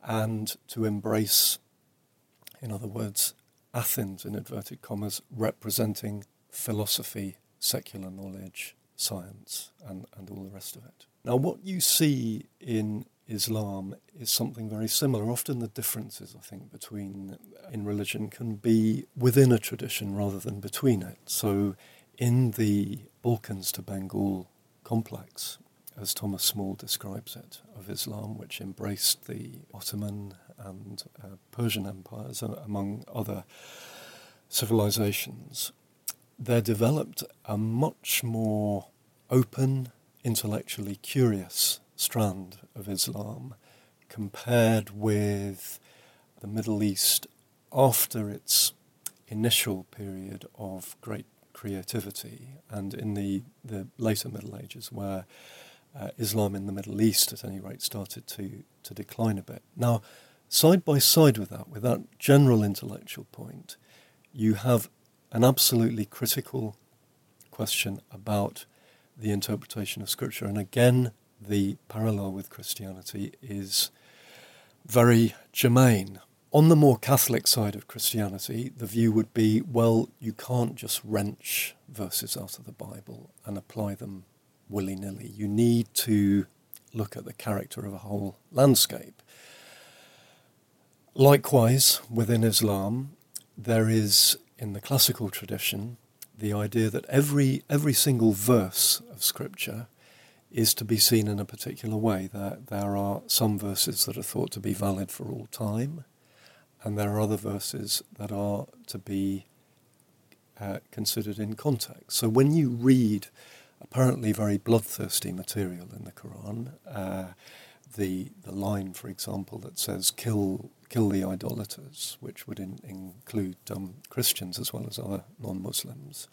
and to embrace, in other words, Athens, in inverted commas, representing philosophy, secular knowledge, science, and, and all the rest of it. Now, what you see in Islam is something very similar. Often the differences, I think, between in religion can be within a tradition rather than between it. So, in the Balkans to Bengal complex, as Thomas Small describes it, of Islam, which embraced the Ottoman and uh, Persian empires, uh, among other civilizations, there developed a much more open, intellectually curious strand of Islam compared with the Middle East after its initial period of great creativity and in the, the later Middle Ages where uh, Islam in the Middle East at any rate started to, to decline a bit. Now, side by side with that, with that general intellectual point, you have an absolutely critical question about the interpretation of Scripture. And again, the parallel with Christianity is very germane. On the more Catholic side of Christianity, the view would be well, you can't just wrench verses out of the Bible and apply them willy nilly. You need to look at the character of a whole landscape. Likewise, within Islam, there is in the classical tradition the idea that every, every single verse of Scripture is to be seen in a particular way. There, there are some verses that are thought to be valid for all time, and there are other verses that are to be uh, considered in context. So when you read apparently very bloodthirsty material in the Quran, uh, the the line, for example, that says "kill kill the idolaters," which would in, include um, Christians as well as other non-Muslims.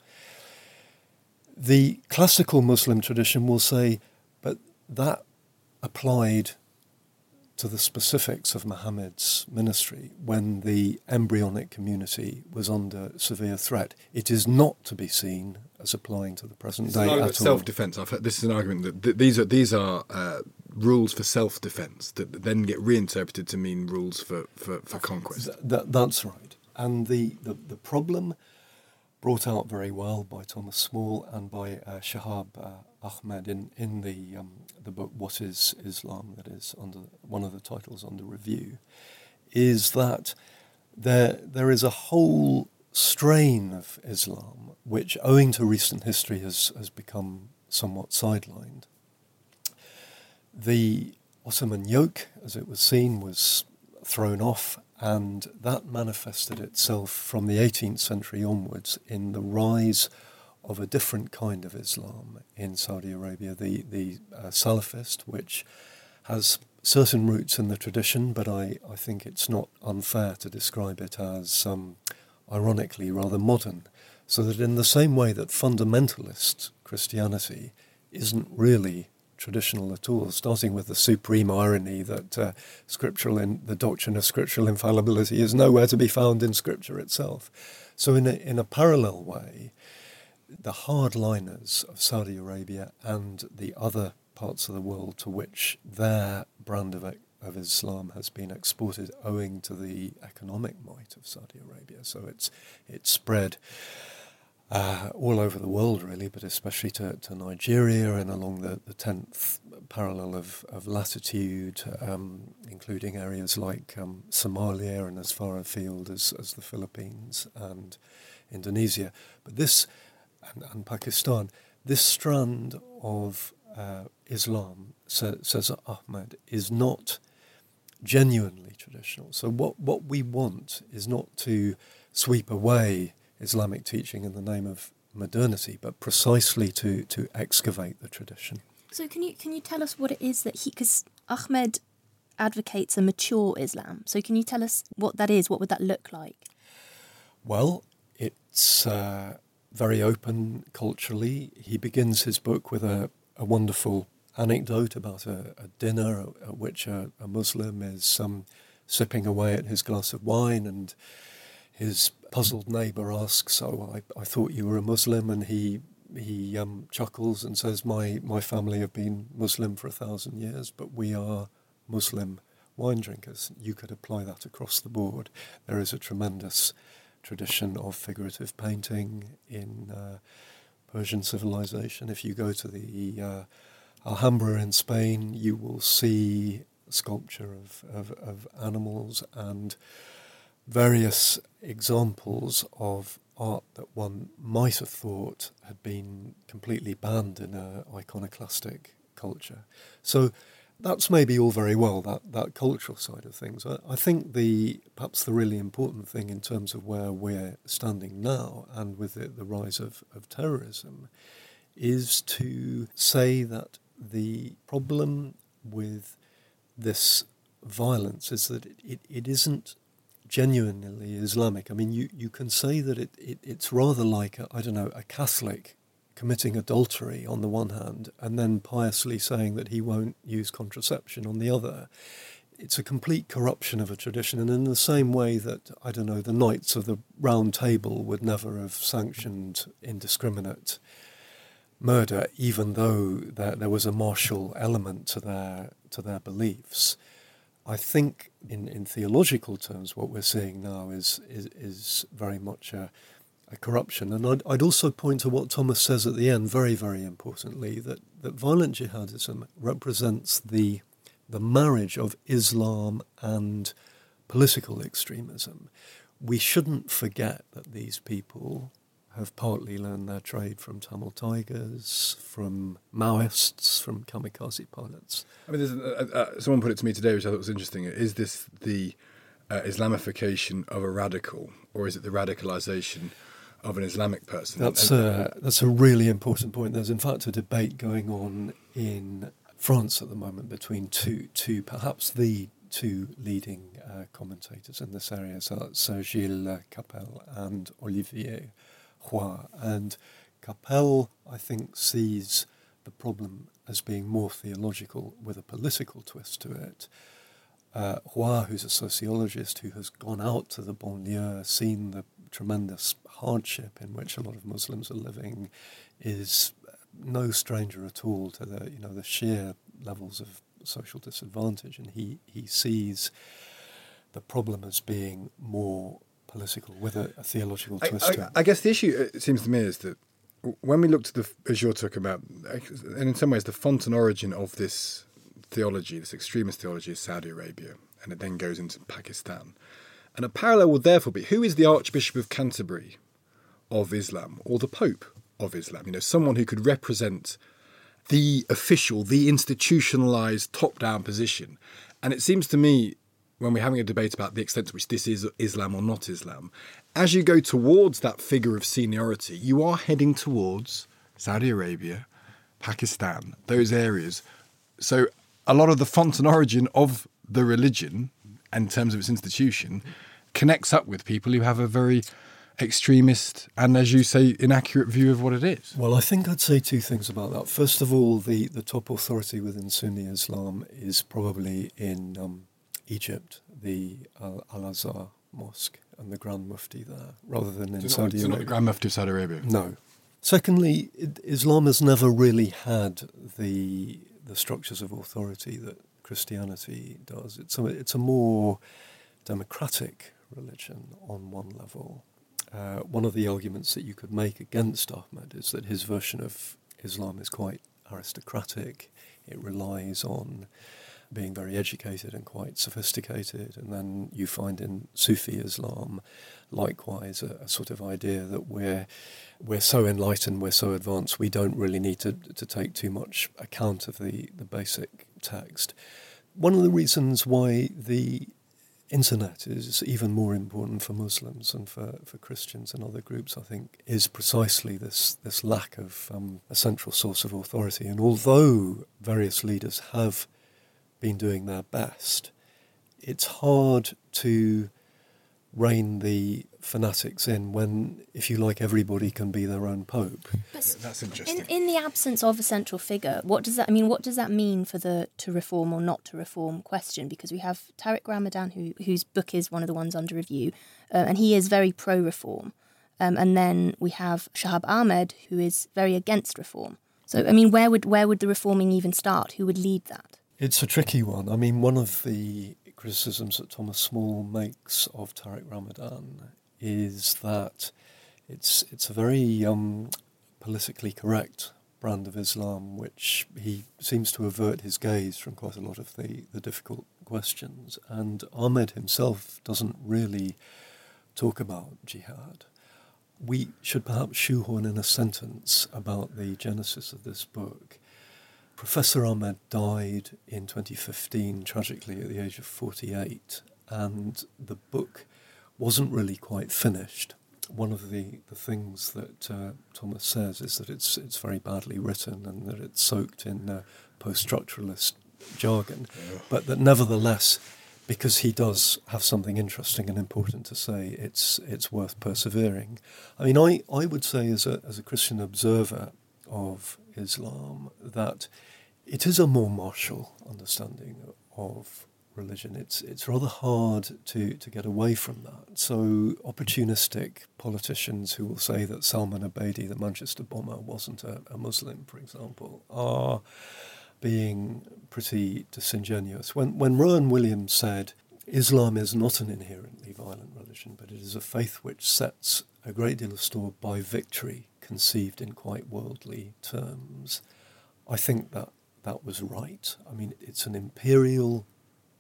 The classical Muslim tradition will say, that applied to the specifics of Muhammad's ministry when the embryonic community was under severe threat. It is not to be seen as applying to the present it's day at self-defense. I've heard, this is an argument that th- these are these are uh, rules for self-defense that then get reinterpreted to mean rules for for, for conquest. Th- that, that's right. And the, the, the problem brought out very well by Thomas Small and by uh, Shahab uh, Ahmed in, in the, um, the book What is Islam, that is under one of the titles under review, is that there, there is a whole strain of Islam which, owing to recent history, has, has become somewhat sidelined. The Ottoman yoke, as it was seen, was thrown off and that manifested itself from the 18th century onwards in the rise of a different kind of Islam in Saudi Arabia, the, the uh, Salafist, which has certain roots in the tradition, but I, I think it's not unfair to describe it as, um, ironically, rather modern. So that in the same way that fundamentalist Christianity isn't really traditional at all, starting with the supreme irony that uh, scriptural in, the doctrine of scriptural infallibility is nowhere to be found in Scripture itself. So, in a, in a parallel way, the hardliners of Saudi Arabia and the other parts of the world to which their brand of, of Islam has been exported owing to the economic might of Saudi Arabia. So it's, it's spread uh, all over the world, really, but especially to, to Nigeria and along the, the 10th parallel of, of latitude, um, including areas like um, Somalia and as far afield as, as the Philippines and Indonesia. But this, and, and Pakistan, this strand of uh, Islam, sa- says Ahmed, is not genuinely traditional. So, what, what we want is not to sweep away Islamic teaching in the name of modernity, but precisely to, to excavate the tradition. So can you can you tell us what it is that he because Ahmed advocates a mature Islam. So can you tell us what that is? What would that look like? Well, it's uh, very open culturally. He begins his book with a, a wonderful anecdote about a, a dinner at which a, a Muslim is um, sipping away at his glass of wine and his puzzled neighbour asks, "Oh, I, I thought you were a Muslim," and he he um, chuckles and says, "My my family have been Muslim for a thousand years, but we are Muslim wine drinkers." You could apply that across the board. There is a tremendous tradition of figurative painting in uh, Persian civilization. If you go to the uh, Alhambra in Spain, you will see sculpture of, of, of animals and various examples of art that one might have thought had been completely banned in an iconoclastic culture. So that's maybe all very well, that, that cultural side of things. I, I think the perhaps the really important thing in terms of where we're standing now and with the, the rise of, of terrorism is to say that the problem with this violence is that it, it, it isn't genuinely Islamic. I mean, you, you can say that it, it it's rather like, I don't know, a Catholic committing adultery on the one hand and then piously saying that he won't use contraception on the other. It's a complete corruption of a tradition, and in the same way that, I don't know, the Knights of the Round Table would never have sanctioned indiscriminate murder, even though there, there was a martial element to their, to their beliefs. I think, in, in theological terms, what we're seeing now is is, is very much a, a corruption. And I'd, I'd, also point to what Thomas says at the end, very, very importantly, that, that violent jihadism represents the the marriage of Islam and political extremism. We shouldn't forget that these people have partly learned their trade from Tamil tigers, from Maoists, from kamikaze pilots. I mean, there's a, a, someone put it to me today, which I thought was interesting. Is this the uh, Islamification of a radical, or is it the radicalization of an Islamic person? That's a, that's a really important point. There's, in fact, a debate going on in France at the moment between two, two perhaps the two leading uh, commentators in this area, so Gilles Kepel and Olivier Roy. And Kepel, I think, sees the problem as being more theological with a political twist to it. Uh, Roy, who's a sociologist who has gone out to the banlieue, seen the tremendous hardship in which a lot of Muslims are living, is no stranger at all to the you know the sheer levels of social disadvantage, and he he sees the problem as being more political with a, a theological twist. I, I, I, guess the issue, it seems to me, is that when we look to the, as you're talking about, and in some ways the font and origin of this theology, this extremist theology, is Saudi Arabia, and it then goes into Pakistan. And a parallel would therefore be who is the Archbishop of Canterbury of Islam or the Pope of Islam? You know, someone who could represent the official, the institutionalized top down position. And it seems to me when we're having a debate about the extent to which this is Islam or not Islam, as you go towards that figure of seniority, you are heading towards Saudi Arabia, Pakistan, those areas. So a lot of the font and origin of the religion, in terms of its institution, connects up with people who have a very extremist and, as you say, inaccurate view of what it is? Well, I think I'd say two things about that. First of all, the, the top authority within Sunni Islam is probably in um, Egypt, the Al Azhar Mosque and the Grand Mufti there, rather than in Saudi Arabia. not the Grand Mufti of Saudi Arabia. No. Secondly, it, Islam has never really had the the structures of authority that Christianity does. It's a, it's a more democratic religion on one level. Uh, one of the arguments that you could make against Ahmed is that his version of Islam is quite aristocratic. It relies on being very educated and quite sophisticated. And then you find in Sufi Islam, likewise, a, a, sort of idea that we're we're so enlightened, we're so advanced, we don't really need to, to take too much account of the, the basic text. One of the reasons why the internet is even more important for Muslims and for, for Christians and other groups, I think, is precisely this, this lack of um, a central source of authority. And although various leaders have been doing their best. It's hard to rein the fanatics in when, if you like, everybody can be their own pope. But That's interesting. In, in the absence of a central figure, what does that I mean? What does that mean for the to reform or not to reform question? Because we have Tariq Ramadan, who whose book is one of the ones under review, uh, and he is very pro-reform. Um, and then we have Shahab Ahmed, who is very against reform. So, I mean, where would where would the reforming even start? Who would lead that? It's a tricky one. I mean, one of the criticisms that Thomas Small makes of Tariq Ramadan is that it's it's a very um, politically correct brand of Islam, which he seems to avert his gaze from quite a lot of the, the difficult questions. And Ahmed himself doesn't really talk about jihad. We should perhaps shoehorn in a sentence about the genesis of this book Professor Ahmed died in 2015, tragically, at the age of 48, and the book wasn't really quite finished. One of the, the things that uh, Thomas says is that it's, it's very badly written and that it's soaked in uh, post structuralist jargon, yeah. but that nevertheless, because he does have something interesting and important to say, it's, it's worth persevering. I mean, I, I would say, as a, as a Christian observer of Islam, that it is a more martial understanding of religion. It's it's rather hard to, to get away from that. So opportunistic politicians who will say that Salman Abedi, the Manchester bomber, wasn't a, a Muslim, for example, are being pretty disingenuous. When when Rowan Williams said Islam is not an inherently violent religion, but it is a faith which sets a great deal of store by victory, conceived in quite worldly terms. I think that that was right. I mean, it's an imperial,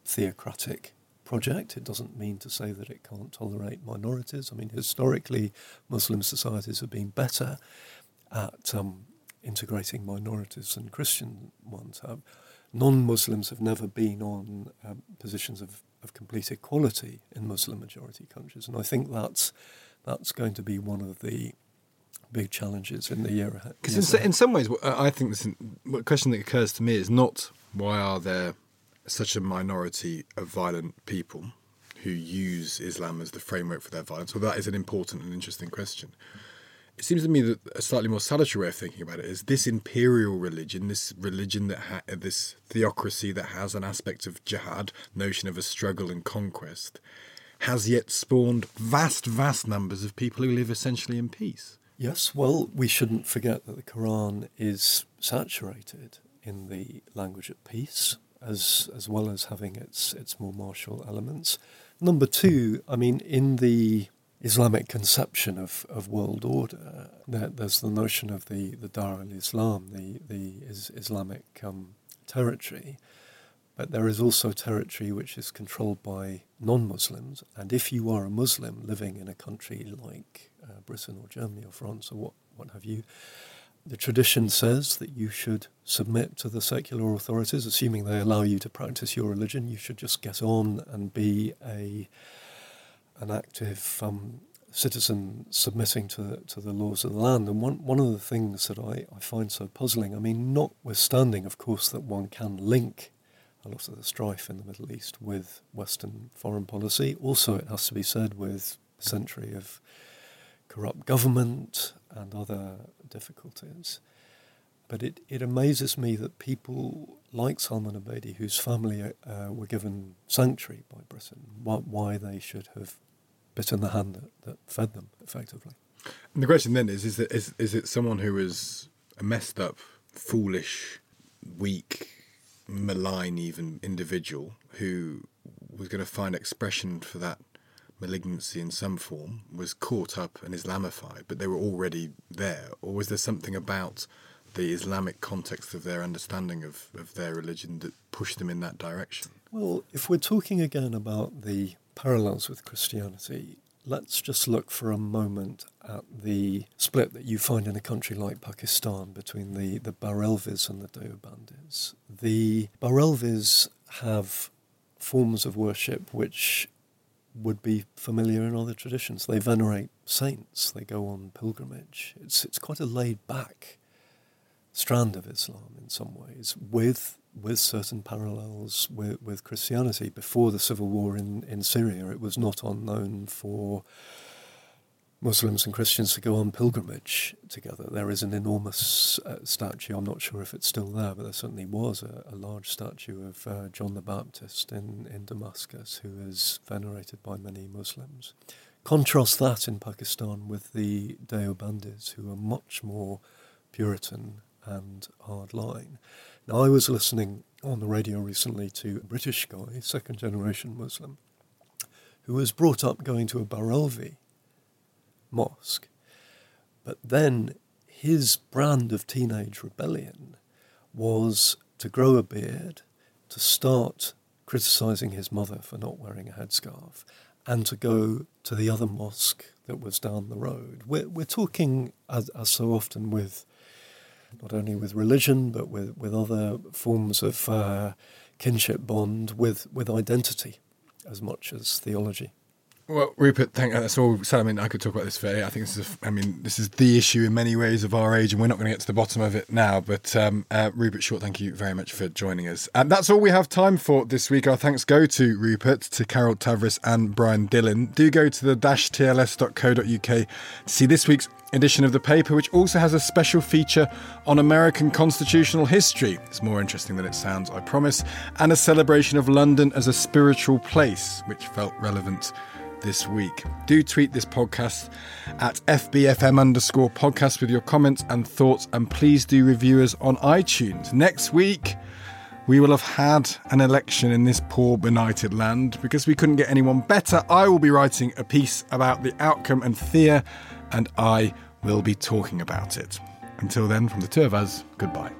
theocratic project. It doesn't mean to say that it can't tolerate minorities. I mean, historically, Muslim societies have been better at um, integrating minorities than Christian ones have. Non Muslims have never been on um, positions of, of complete equality in Muslim majority countries. And I think that's, that's going to be one of the big challenges in the year ahead. Because in, in, some ways, I think this the question that occurs to me is not why are there such a minority of violent people who use Islam as the framework for their violence. Well, that is an important and interesting question. It seems to me that a slightly more salutary way of thinking about it is this imperial religion, this religion that ha- this theocracy that has an aspect of jihad, notion of a struggle and conquest, has yet spawned vast, vast numbers of people who live essentially in peace. Yes, well, we shouldn't forget that the Quran is saturated in the language of peace, as as well as having its its more martial elements. Number two, I mean, in the Islamic conception of, of world order, there, there's the notion of the, the Dar al Islam, the, the is, Islamic um, territory, but there is also territory which is controlled by non Muslims. And if you are a Muslim living in a country like uh, Britain or Germany or France or what, what have you, the tradition says that you should submit to the secular authorities, assuming they allow you to practice your religion. You should just get on and be a an active um, citizen submitting to to the laws of the land. And one one of the things that I, I find so puzzling, I mean, notwithstanding, of course, that one can link a lot of the strife in the Middle East with Western foreign policy. Also, it has to be said with a century of corrupt government and other difficulties. But it, it amazes me that people like Salman Abedi, whose family uh, were given sanctuary by Britain, why, why, they should have bitten the hand that, that fed them effectively. And the question then is: is it is, is it someone who is a messed up, foolish, weak, malign, even individual who was going to find expression for that malignancy in some form was caught up and Islamified, but they were already there? Or was there something about the Islamic context of their understanding of, of their religion that pushed them in that direction? Well, if we're talking again about the parallels with Christianity, let's just look for a moment at the split that you find in a country like Pakistan between the, the Barelvis and the Deobandis. The Barelvis have forms of worship which would be familiar in other traditions. They venerate saints. They go on pilgrimage. It's it's quite a laid back strand of Islam in some ways, with with certain parallels with, with Christianity. Before the civil war in, in Syria, it was not unknown for Muslims and Christians to go on pilgrimage together. There is an enormous uh, statue, I'm not sure if it's still there, but there certainly was a, a large statue of uh, John the Baptist in, in Damascus, who is venerated by many Muslims. Contrast that in Pakistan with the Deobandis, who are much more Puritan and hardline. Now, I was listening on the radio recently to a British guy, second generation Muslim, who was brought up going to a Barelvi mosque. But then his brand of teenage rebellion was to grow a beard, to start criticizing his mother for not wearing a headscarf, and to go to the other mosque that was down the road. We're, we're talking, as, as so often, with not only with religion, but with, with other forms of uh, kinship bond, with, with identity as much as theology. Well, Rupert, thank that's all. So, I mean, I could talk about this for. I think this is. A, I mean, this is the issue in many ways of our age, and we're not going to get to the bottom of it now. But um, uh, Rupert Shortt, thank you very much for joining us. And that's all we have time for this week. Our thanks go to Rupert, to Carol Tavris, and Brian Dillon. Do go to the dash tls.co.uk to see this week's edition of the paper, which also has a special feature on American constitutional history. It's more interesting than it sounds, I promise, and a celebration of London as a spiritual place, which felt relevant this week. Do tweet this podcast at FBFM underscore podcast with your comments and thoughts, and please do review us on iTunes. Next week, we will have had an election in this poor, benighted land because we couldn't get anyone better. I will be writing a piece about the outcome, and Thea and I will be talking about it. Until then, from the two of us, goodbye.